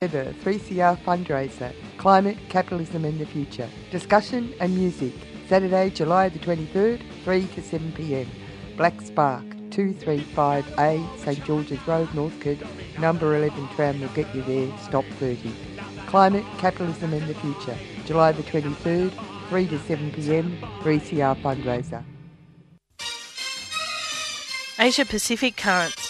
The 3CR fundraiser, Climate Capitalism in the Future. Discussion and music. Saturday, July the 23rd, 3 to 7 pm. Black Spark, 235A, St George's Road, Northcote. Number 11 tram will get you there, stop 30. Climate Capitalism in the Future. July the 23rd, 3 to 7 pm. 3CR fundraiser. Asia Pacific Currents.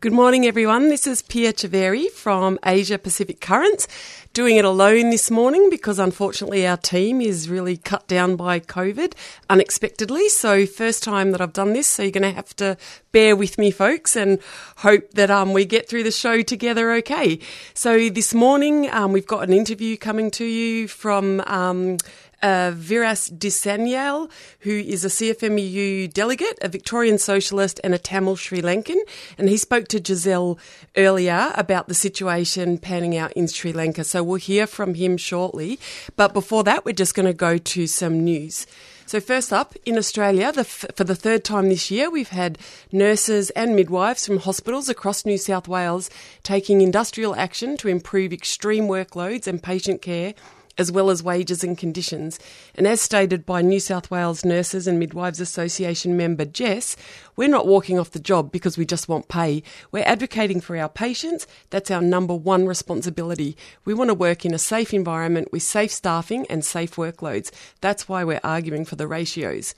Good morning, everyone. This is Pia Chaveri from Asia Pacific Currents, doing it alone this morning because unfortunately our team is really cut down by COVID unexpectedly. So first time that I've done this, so you're going to have to bear with me, folks, and hope that um, we get through the show together okay. So this morning um, we've got an interview coming to you from. Um, uh, Viras Disanyal, who is a CFMEU delegate, a Victorian socialist, and a Tamil Sri Lankan. And he spoke to Giselle earlier about the situation panning out in Sri Lanka. So we'll hear from him shortly. But before that, we're just going to go to some news. So, first up, in Australia, the f- for the third time this year, we've had nurses and midwives from hospitals across New South Wales taking industrial action to improve extreme workloads and patient care as well as wages and conditions. And as stated by New South Wales Nurses and Midwives Association member Jess, we're not walking off the job because we just want pay. We're advocating for our patients. That's our number one responsibility. We want to work in a safe environment with safe staffing and safe workloads. That's why we're arguing for the ratios.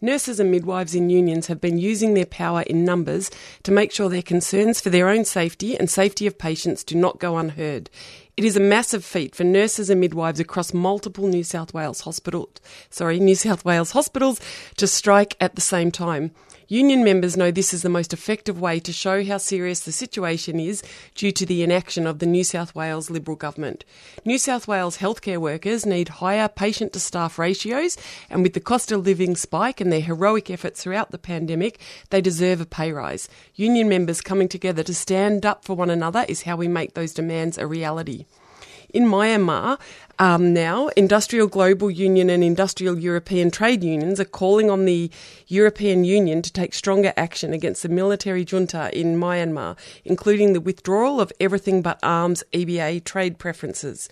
Nurses and midwives in unions have been using their power in numbers to make sure their concerns for their own safety and safety of patients do not go unheard. It is a massive feat for nurses and midwives across multiple New South Wales hospitals, sorry, New South Wales hospitals to strike at the same time. Union members know this is the most effective way to show how serious the situation is due to the inaction of the New South Wales Liberal government. New South Wales healthcare workers need higher patient to staff ratios, and with the cost of living spike and their heroic efforts throughout the pandemic, they deserve a pay rise. Union members coming together to stand up for one another is how we make those demands a reality. In Myanmar, um, now, IndustriALL Global Union and IndustriALL European Trade Unions are calling on the European Union to take stronger action against the military junta in Myanmar, including the withdrawal of everything but arms EBA trade preferences.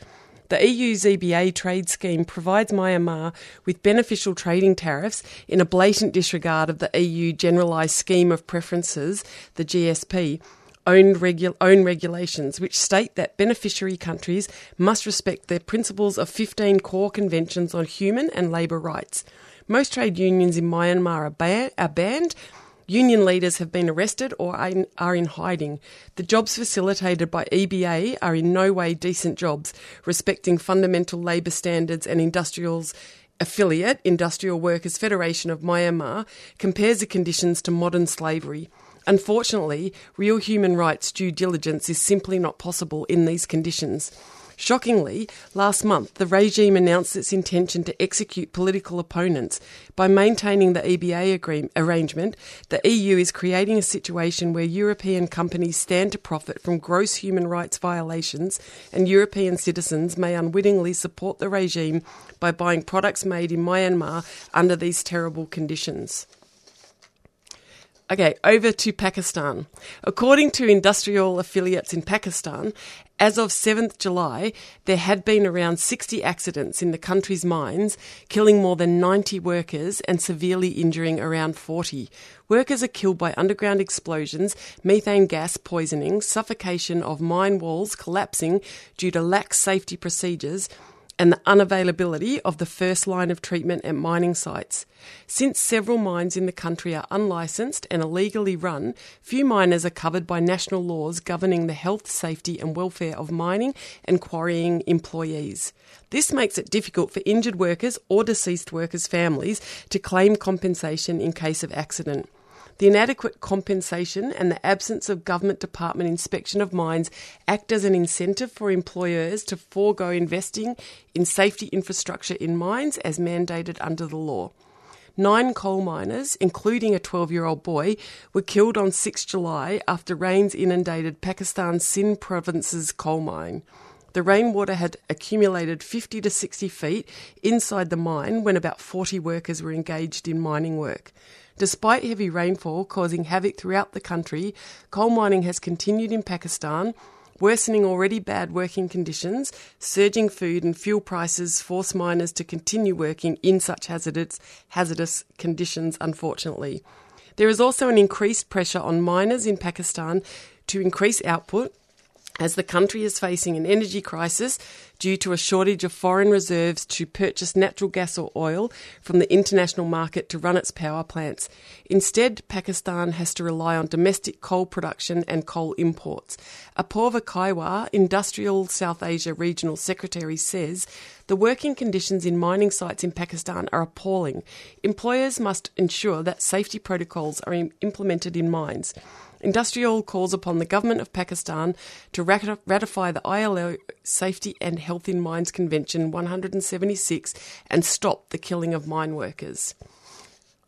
The EU's EBA trade scheme provides Myanmar with beneficial trading tariffs in a blatant disregard of the EU Generalised Scheme of Preferences, the GSP own, regu- own regulations, which state that beneficiary countries must respect their principles of 15 core conventions on human and labour rights. Most trade unions in Myanmar are, ban- are banned. Union leaders have been arrested or are in hiding. The jobs facilitated by EBA are in no way decent jobs, respecting fundamental labour standards and IndustriALL's affiliate, Industrial Workers Federation of Myanmar, compares the conditions to modern slavery. Unfortunately, real human rights due diligence is simply not possible in these conditions. Shockingly, last month the regime announced its intention to execute political opponents. By maintaining the EBA agree- arrangement, the EU is creating a situation where European companies stand to profit from gross human rights violations, and European citizens may unwittingly support the regime by buying products made in Myanmar under these terrible conditions. Okay, over to Pakistan. According to IndustriALL affiliates in Pakistan, as of 7th July, there had been around 60 accidents in the country's mines, killing more than 90 workers and severely injuring around 40. Workers are killed by underground explosions, methane gas poisoning, suffocation of mine walls collapsing due to lax safety procedures, and the unavailability of the first line of treatment at mining sites. Since several mines in the country are unlicensed and illegally run, few miners are covered by national laws governing the health, safety, and welfare of mining and quarrying employees. This makes it difficult for injured workers or deceased workers' families to claim compensation in case of accident. The inadequate compensation and the absence of government department inspection of mines act as an incentive for employers to forego investing in safety infrastructure in mines as mandated under the law. Nine coal miners, including a 12 year old boy, were killed on 6 July after rains inundated Pakistan's Sindh province's coal mine. The rainwater had accumulated 50 to 60 feet inside the mine when about 40 workers were engaged in mining work. Despite heavy rainfall causing havoc throughout the country, coal mining has continued in Pakistan, worsening already bad working conditions, surging food and fuel prices force miners to continue working in such hazardous, hazardous conditions, unfortunately. There is also an increased pressure on miners in Pakistan to increase output as the country is facing an energy crisis due to a shortage of foreign reserves to purchase natural gas or oil from the international market to run its power plants. Instead, Pakistan has to rely on domestic coal production and coal imports. Apoorva Kaiwar, IndustriALL South Asia Regional Secretary, says the working conditions in mining sites in Pakistan are appalling. Employers must ensure that safety protocols are implemented in mines. IndustriALL calls upon the government of Pakistan to ratify the ILO Safety and Health in Mines Convention 176 and stop the killing of mine workers.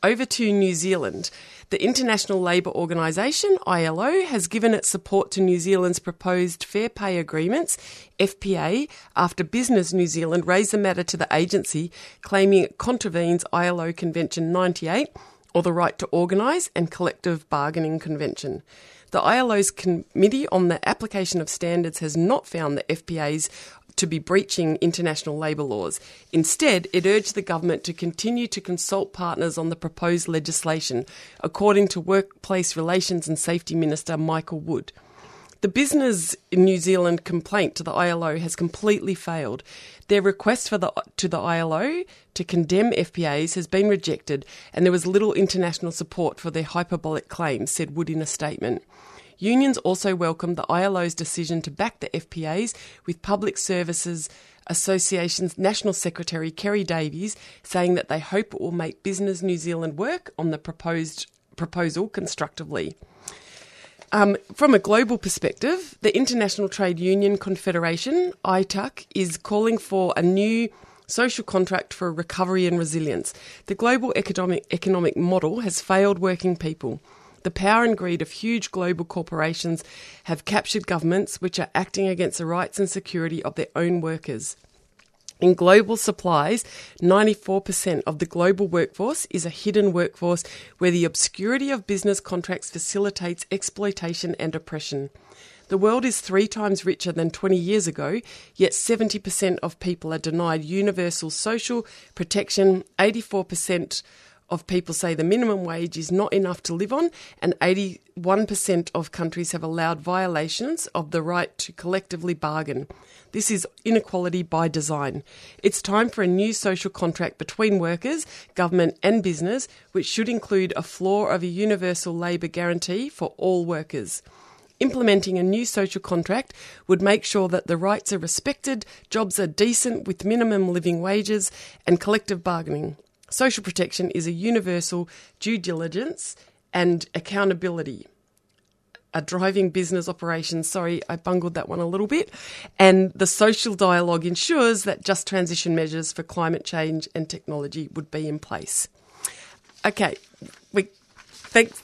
Over to New Zealand. The International Labour Organisation, ILO, has given its support to New Zealand's proposed Fair Pay Agreements, FPA, after Business New Zealand raised the matter to the agency, claiming it contravenes ILO Convention 98 or the Right to Organise and Collective Bargaining Convention. The ILO's Committee on the Application of Standards has not found the FPAs to be breaching international labour laws. Instead, it urged the government to continue to consult partners on the proposed legislation, according to Workplace Relations and Safety Minister Michael Wood. The Business in New Zealand complaint to the ILO has completely failed. Their request for the, to the ILO to condemn FPAs has been rejected, and there was little international support for their hyperbolic claims, said Wood in a statement. Unions also welcomed the ILO's decision to back the FPAs, with Public Services Association's National Secretary Kerry Davies saying that they hope it will make Business New Zealand work on the proposed proposal constructively. Um, from a global perspective, the International Trade Union Confederation, ITUC, is calling for a new social contract for recovery and resilience. The global economic, economic model has failed working people. The power and greed of huge global corporations have captured governments which are acting against the rights and security of their own workers. In global supplies, 94% of the global workforce is a hidden workforce where the obscurity of business contracts facilitates exploitation and oppression. The world is three times richer than 20 years ago, yet 70% of people are denied universal social protection, 84% of people say the minimum wage is not enough to live on, and 81% of countries have allowed violations of the right to collectively bargain. This is inequality by design. It's time for a new social contract between workers, government, and business, which should include a floor of a universal labour guarantee for all workers. Implementing a new social contract would make sure that the rights are respected, jobs are decent with minimum living wages, and collective bargaining. Social protection is a universal due diligence and accountability. A driving business operation. Sorry, I bungled that one a little bit. And the social dialogue ensures that just transition measures for climate change and technology would be in place. Okay, we thanks.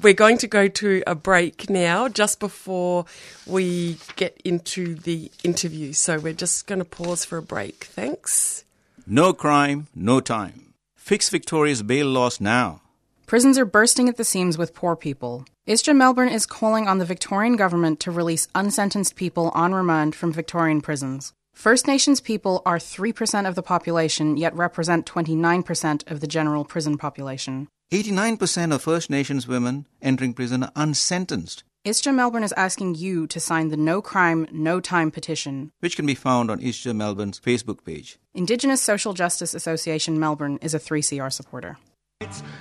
We're going to go to a break now, just before we get into the interview. So we're just going to pause for a break. Thanks. No crime, no time. Fix Victoria's bail laws now. Prisons are bursting at the seams with poor people. ISJA Melbourne is calling on the Victorian Government to release unsentenced people on remand from Victorian prisons. First Nations people are 3% of the population, yet represent 29% of the general prison population. 89% of First Nations women entering prison are unsentenced. ISJA Melbourne is asking you to sign the No Crime, No Time petition, which can be found on ISJA Melbourne's Facebook page. Indigenous Social Justice Association Melbourne is a 3CR supporter.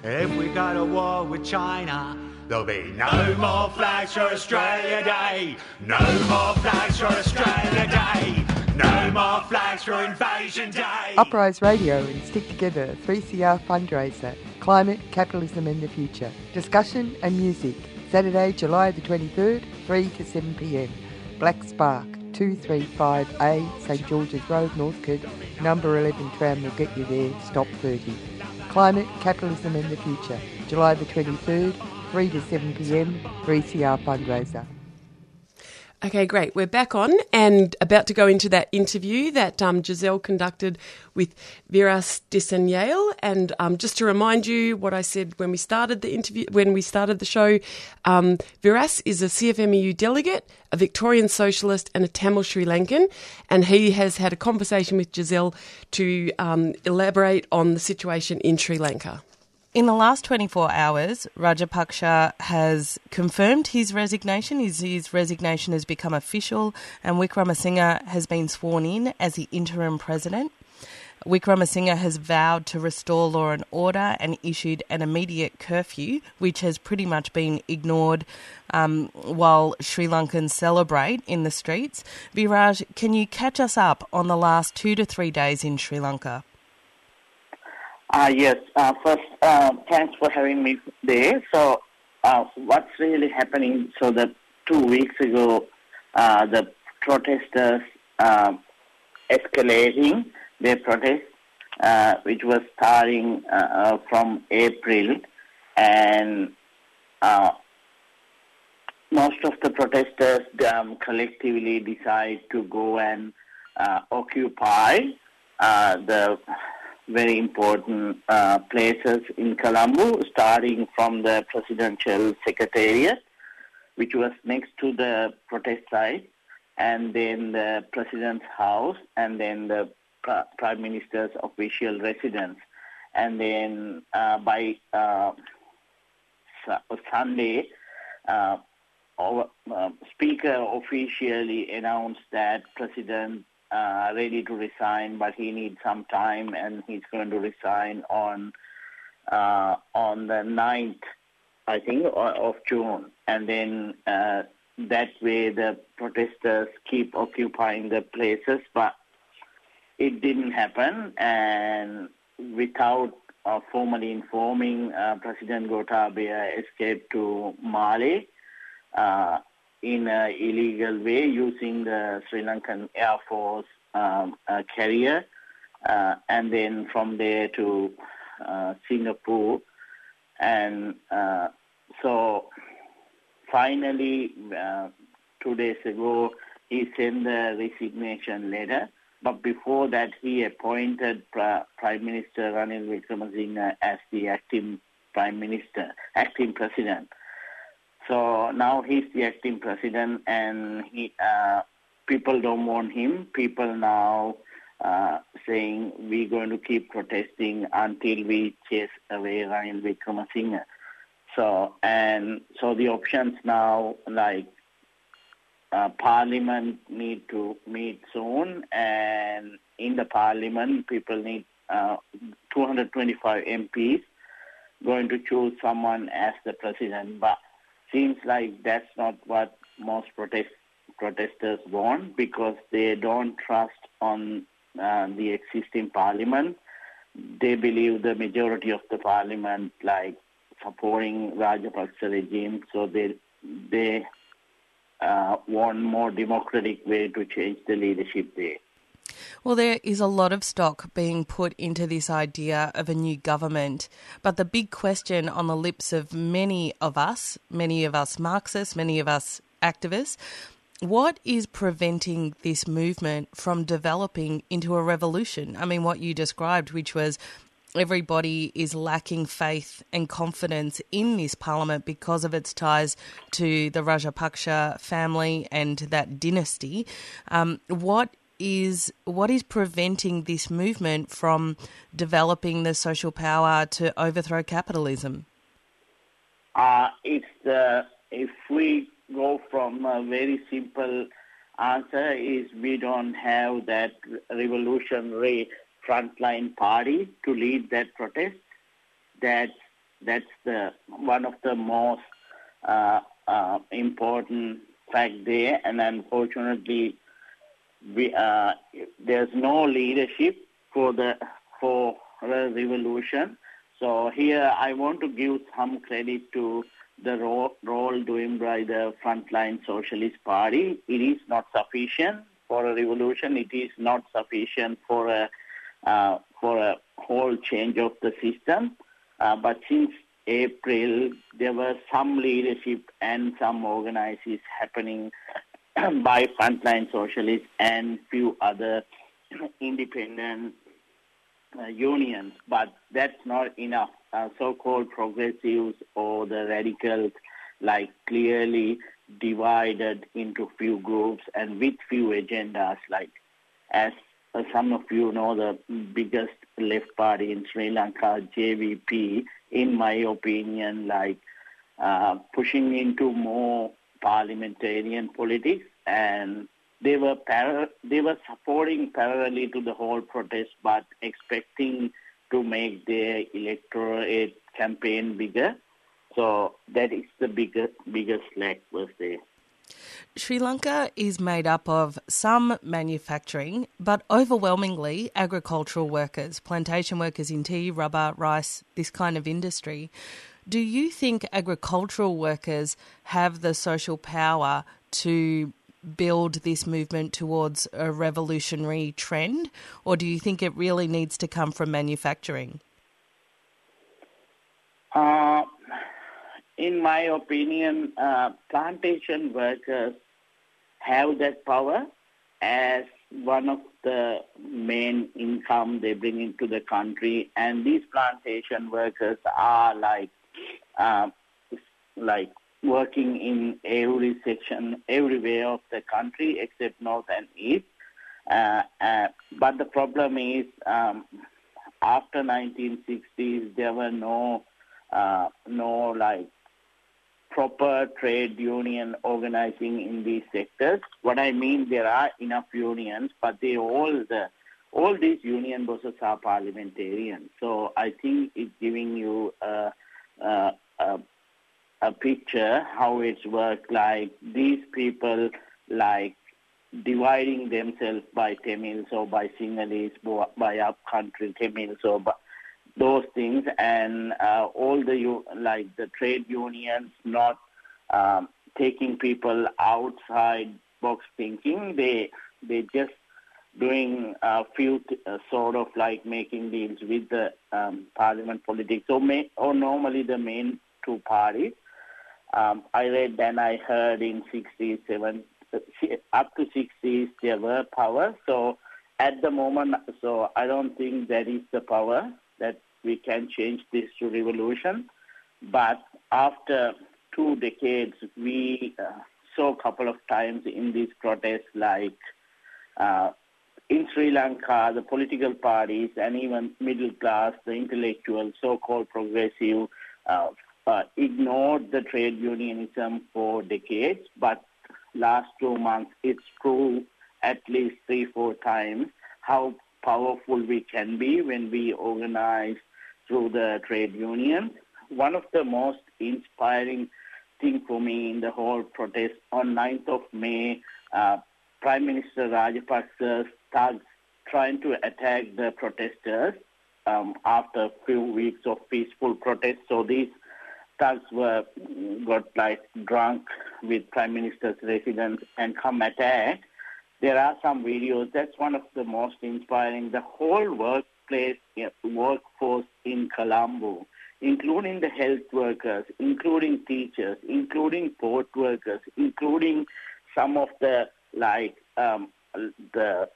If we go to war with China, there'll be no more flags for Australia Day. No more flags for Australia Day. No more flags for Invasion Day. Uprise Radio and Stick Together 3CR fundraiser, Climate, Capitalism and the Future. Discussion and music, Saturday, July the 23rd, 3 to 7 pm. Black Spark, 235A, St George's Road, Northcote. Number 11 tram will get you there, stop 30. Climate, Capitalism and the Future, July the 23rd, 3 to 7 pm, 3CR fundraiser. Okay, great. We're back on and about to go into that interview that um, Giselle conducted with Viras Disanyale. And um, just to remind you what I said when we started the interview, when we started the show, um, Viras is a CFMEU delegate, a Victorian socialist, and a Tamil Sri Lankan. And he has had a conversation with Giselle to um, elaborate on the situation in Sri Lanka. In the last 24 hours, Rajapaksa has confirmed his resignation. His, his, resignation has become official, and Wickremesinghe has been sworn in as the interim president. Wickremesinghe has vowed to restore law and order and issued an immediate curfew, which has pretty much been ignored um, while Sri Lankans celebrate in the streets. Viraj, can you catch us up on the last two to three days in Sri Lanka? Uh, yes. Uh, first, uh, thanks for having me there. So, uh, what's really happening? So, that two weeks ago, uh, the protesters uh, escalating their protest, which was starting from April, and most of the protesters um, collectively decide to go and occupy the very important uh, places in Colombo, starting from the presidential secretariat, which was next to the protest site, and then the president's house, and then the prime minister's official residence. And then uh, by uh, Sunday, uh, our, uh, Speaker officially announced that President uh, ready to resign, but he needs some time, and he's going to resign on uh, on the 9th, I think, of June, and then uh, that way the protesters keep occupying the places, but it didn't happen, and without uh, formally informing uh, President Gotabaya escaped to Male. Uh, in an illegal way using the Sri Lankan Air Force um, uh, carrier, uh, and then from there to uh, Singapore. And uh, so finally, uh, two days ago, he sent the resignation letter. But before that, he appointed Prime Minister Ranil Wickremesinghe as the acting Prime Minister, acting President. So now he's the acting president, and he uh, people don't want him. People now uh, saying we're going to keep protesting until we chase away Ranil Wickremesinghe. So and so the options now like uh, Parliament need to meet soon, and in the Parliament people need uh, 225 MPs going to choose someone as the president, but seems like that's not what most protest, protesters want because they don't trust on uh, the existing parliament. They believe the majority of the parliament like supporting Rajapaksa regime, so they they uh, want more democratic way to change the leadership there. Well, there is a lot of stock being put into this idea of a new government, but the big question on the lips of many of us, many of us Marxists, many of us activists, what is preventing this movement from developing into a revolution? I mean, what you described, which was everybody is lacking faith and confidence in this parliament because of its ties to the Rajapaksa family and that dynasty. Um, what is what is preventing this movement from developing the social power to overthrow capitalism? Uh, it's the if we go from a very simple answer is we don't have that revolutionary frontline party to lead that protest. That that's the one of the most uh, uh, important fact there, and unfortunately we, uh, there's no leadership for the for the revolution. So here I want to give some credit to the role, role doing by the frontline Socialist Party. It is not sufficient for a revolution. It is not sufficient for a uh, for a whole change of the system. Uh, but since April, there were some leadership and some organizations happening by frontline socialists and few other independent uh, unions, but that's not enough. Uh, so-called progressives or the radicals, like clearly divided into few groups and with few agendas, like as uh, some of you know, the biggest left party in Sri Lanka, JVP, in my opinion, like uh, pushing into more parliamentarian politics and they were para- they were supporting parallelly to the whole protest, but expecting to make their electorate campaign bigger. So that is the biggest biggest slack was there. Sri Lanka is made up of some manufacturing, but overwhelmingly agricultural workers, plantation workers in tea, rubber, rice, this kind of industry. Do you think agricultural workers have the social power to build this movement towards a revolutionary trend, or do you think it really needs to come from manufacturing? Uh, in my opinion, uh, plantation workers have that power as one of the main income they bring into the country, and these plantation workers are like uh, like working in every section, everywhere of the country except north and east. Uh, uh, but the problem is, um, after 1960s, there were no, uh, no like proper trade union organizing in these sectors. What I mean, there are enough unions, but they all the all these union bosses are parliamentarians. So I think it's giving you a, a, a a picture how it's worked like these people like dividing themselves by Tamils or by Sinhalese, by upcountry Tamils or by those things, and uh, all the like the trade unions not um, taking people outside box thinking. They they just doing a few uh, sort of like making deals with the um, parliament politics. So may, or normally the main two parties um, I read and I heard in 60s, 70s, up to 60s there were power. So at the moment, so I don't think that is the power that we can change this to revolution. But after two decades, we uh, saw a couple of times in these protests, like uh, in Sri Lanka, the political parties and even middle class, the intellectuals, so-called progressive, uh, uh, ignored the trade unionism for decades, but last two months it's proved at least three, four times how powerful we can be when we organize through the trade union. One of the most inspiring thing for me in the whole protest on 9th of May, uh, Prime Minister Rajapaksa's thugs trying to attack the protesters um, after a few weeks of peaceful protest. So these thugs were got like drunk with prime minister's residence and come attack. There are some videos. That's one of the most inspiring. The whole workplace workforce in Colombo, including the health workers, including teachers, including port workers, including some of the like um, the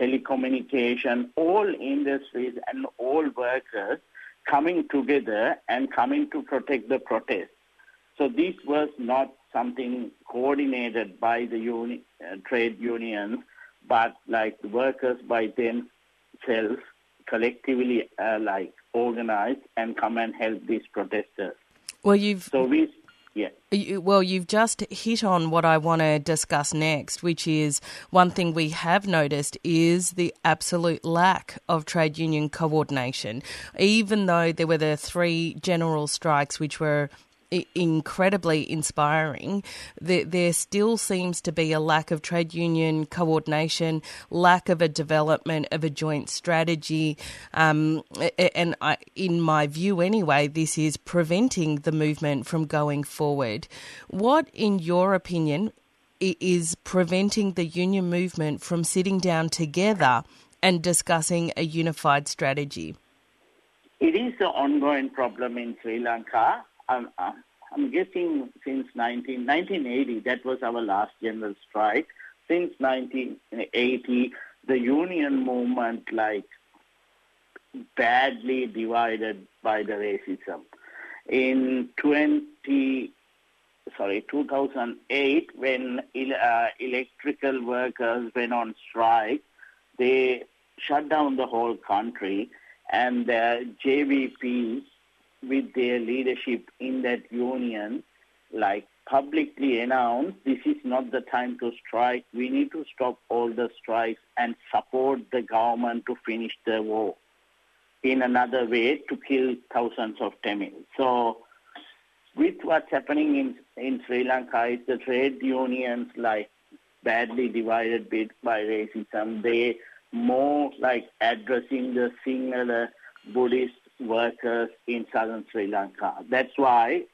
telecommunication, all industries and all workers coming together and coming to protect the protest. So this was not something coordinated by the uni- uh, trade unions, but like workers by themselves collectively uh, like organized and come and help these protesters. Well, you've so we yeah. Well, you've just hit on what I want to discuss next, which is one thing we have noticed is the absolute lack of trade union coordination. Even though there were the three general strikes, which were incredibly inspiring, there, there still seems to be a lack of trade union coordination, lack of a development of a joint strategy. Um, and I, in my view, anyway, this is preventing the movement from going forward. What, in your opinion, is preventing the union movement from sitting down together and discussing a unified strategy? It is an ongoing problem in Sri Lanka. I'm, I'm guessing since 19, 1980, that was our last general strike. Since 1980, the union movement, like, badly divided by the racism. In 20, sorry, 2008, when uh, electrical workers went on strike, they shut down the whole country and the JVP with their leadership in that union like publicly announced this is not the time to strike. We need to stop all the strikes and support the government to finish the war in another way to kill thousands of Tamils. So with what's happening in, in Sri Lanka is the trade unions like badly divided by racism. They more like addressing the Sinhala Buddhist workers in southern Sri Lanka. That's why,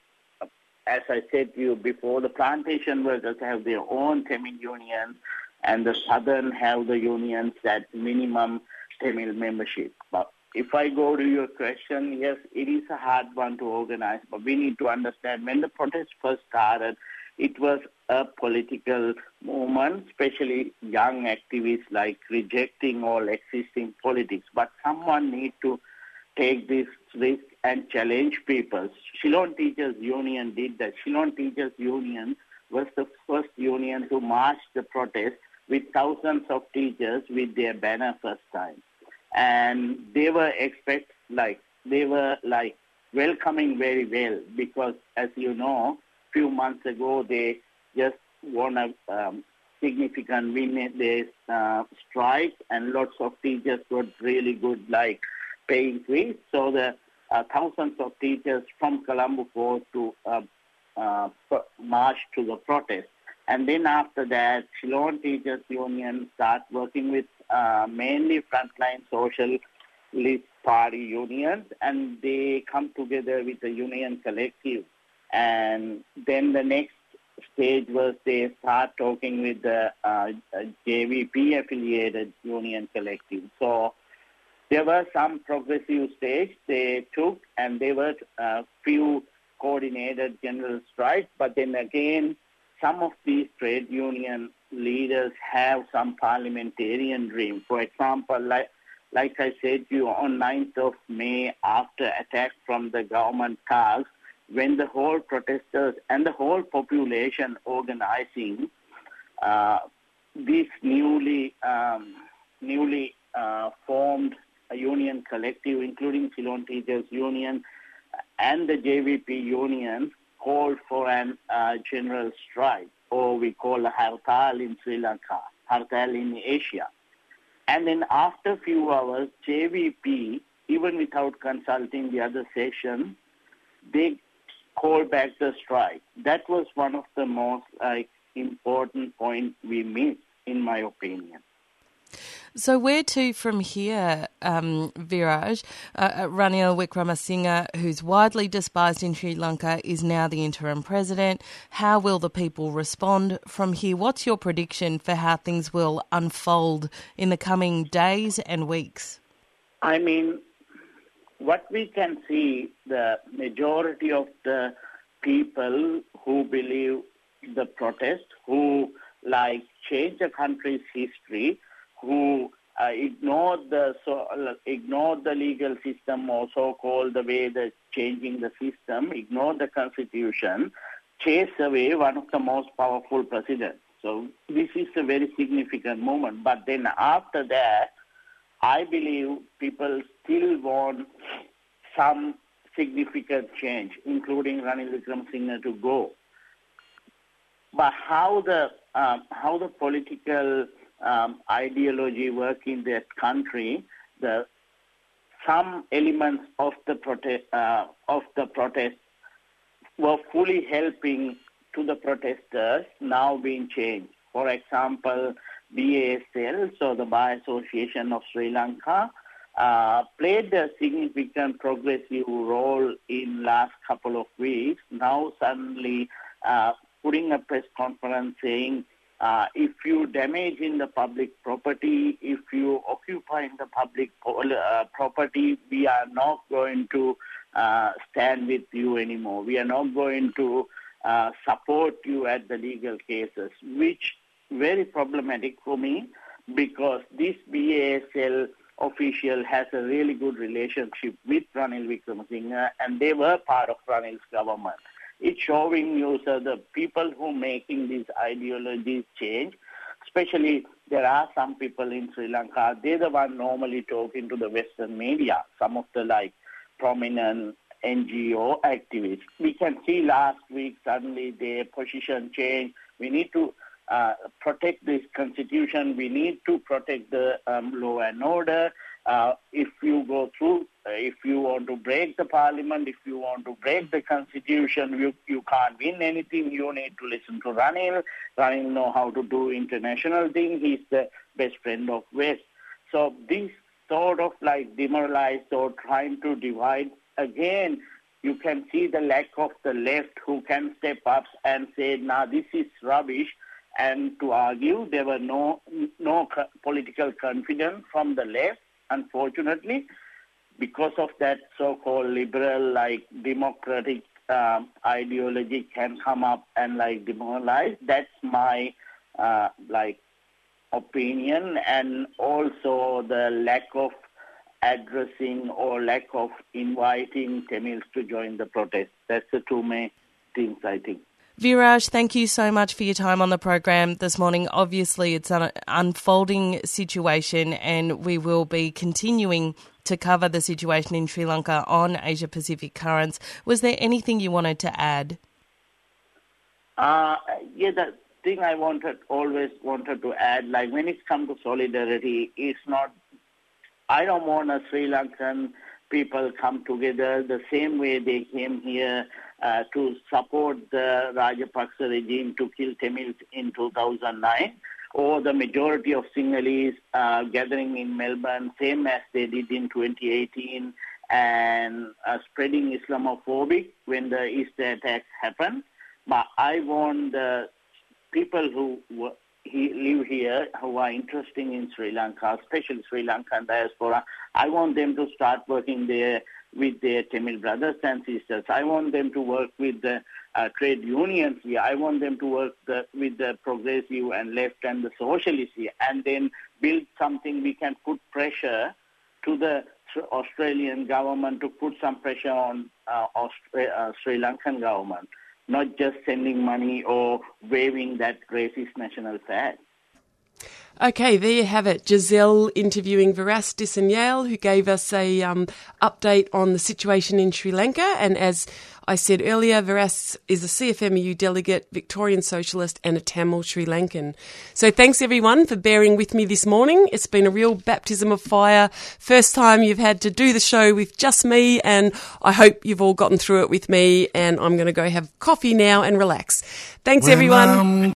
as I said to you before, the plantation workers have their own Tamil union and the southern have the unions that minimum Tamil membership. But if I go to your question, yes, it is a hard one to organize, but we need to understand when the protest first started, it was a political movement, especially young activists like rejecting all existing politics. But someone need to take this risk and challenge people. Ceylon Teachers Union did that. Ceylon Teachers Union was the first union to march the protest with thousands of teachers with their banner first time. And they were expect like they were like welcoming very well because as you know, few months ago they just won a um, significant win in their uh, strike and lots of teachers got really good like pay increase. So the uh, thousands of teachers from Colombo go to uh, uh, march to the protest. And then after that, Ceylon Teachers Union start working with mainly frontline social socialist party unions, and they come together with the union collective. And then the next stage was they start talking with the uh, JVP affiliated union collective. So there were some progressive steps they took, and there were a uh, few coordinated general strikes, but then again, some of these trade union leaders have some parliamentarian dream. For example, like, like I said to you, on 9th of May, after attack from the government cars, when the whole protesters and the whole population organizing uh, this newly um, newly uh, formed union collective, including Ceylon Teachers Union and the JVP union, called for an uh, general strike, or we call a hartal in Sri Lanka, hartal in Asia. And then after a few hours, JVP, even without consulting the other section, they called back the strike. That was one of the most like important points we missed, in my opinion. So where to from here, um, Viraj? Uh, uh, Ranil Wickremesinghe, who's widely despised in Sri Lanka, is now the interim president. How will the people respond from here? What's your prediction for how things will unfold in the coming days and weeks? I mean, what we can see, the majority of the people who believe the protest, who like change the country's history, uh, the so uh, ignored the legal system or so-called the way the changing the system, ignored the constitution, chase away one of the most powerful presidents. So this is a very significant moment. But then after that, I believe people still want some significant change, including Ranil Wickremesinghe to go. But how the um, how the political um, ideology work in that country, the some elements of the protest uh, of the protest were fully helping to the protesters now being changed. For example, BASL, so the Bar Association of Sri Lanka, uh, played a significant progressive role in last couple of weeks. Now suddenly uh, putting a press conference saying uh, if you damage in the public property, if you occupy in the public uh, property, we are not going to uh, stand with you anymore. We are not going to uh, support you at the legal cases, which very problematic for me because this BASL official has a really good relationship with Ranil Wickremesinghe and they were part of Ranil's government. It's showing you so the people who making these ideologies change, especially there are some people in Sri Lanka, they're the one normally talking to the Western media, some of the like prominent NGO activists. We can see last week suddenly their position changed. We need to uh, protect this constitution. We need to protect the um, law and order. Uh, if you go through, uh, if you want to break the parliament, if you want to break the constitution, you, you can't win anything. You need to listen to Ranil. Ranil know how to do international things. He's the best friend of West. So this sort of like demoralized or trying to divide again, you can see the lack of the left who can step up and say, "Now this is rubbish." And to argue, there were no no political confidence from the left, unfortunately, because of that so-called liberal, like democratic um, ideology can come up and like demoralize. That's my uh, like opinion, and also the lack of addressing or lack of inviting Tamils to join the protest. That's the two main things, I think. Viraj, thank you so much for your time on the program this morning. Obviously, it's an unfolding situation, and we will be continuing to cover the situation in Sri Lanka on Asia Pacific Currents. Was there anything you wanted to add? Uh, yeah, the thing I wanted always wanted to add, like when it comes to solidarity, it's not I don't want a Sri Lankan people come together the same way they came here uh, to support the Rajapaksa regime to kill Tamils in 2009, or the majority of Sinhalese uh, gathering in Melbourne, same as they did in 2018, and uh, spreading Islamophobic when the Easter attacks happened. But I want the people who he live here who are interested in Sri Lanka, especially Sri Lankan diaspora. I want them to start working there with their Tamil brothers and sisters. I want them to work with the uh, trade unions here. I want them to work the, with the progressive and left and the socialists here, and then build something we can put pressure to the Australian government to put some pressure on uh, Austra- uh, Sri Lankan government not just sending money or waving that racist national flag. Okay, there you have it. Giselle interviewing Viras Disanyale, who gave us a um, update on the situation in Sri Lanka. And as I said earlier, Viras is a CFMEU delegate, Victorian Socialist, and a Tamil Sri Lankan. So thanks everyone for bearing with me this morning. It's been a real baptism of fire. First time you've had to do the show with just me, and I hope you've all gotten through it with me. And I'm going to go have coffee now and relax. Thanks when everyone. I'm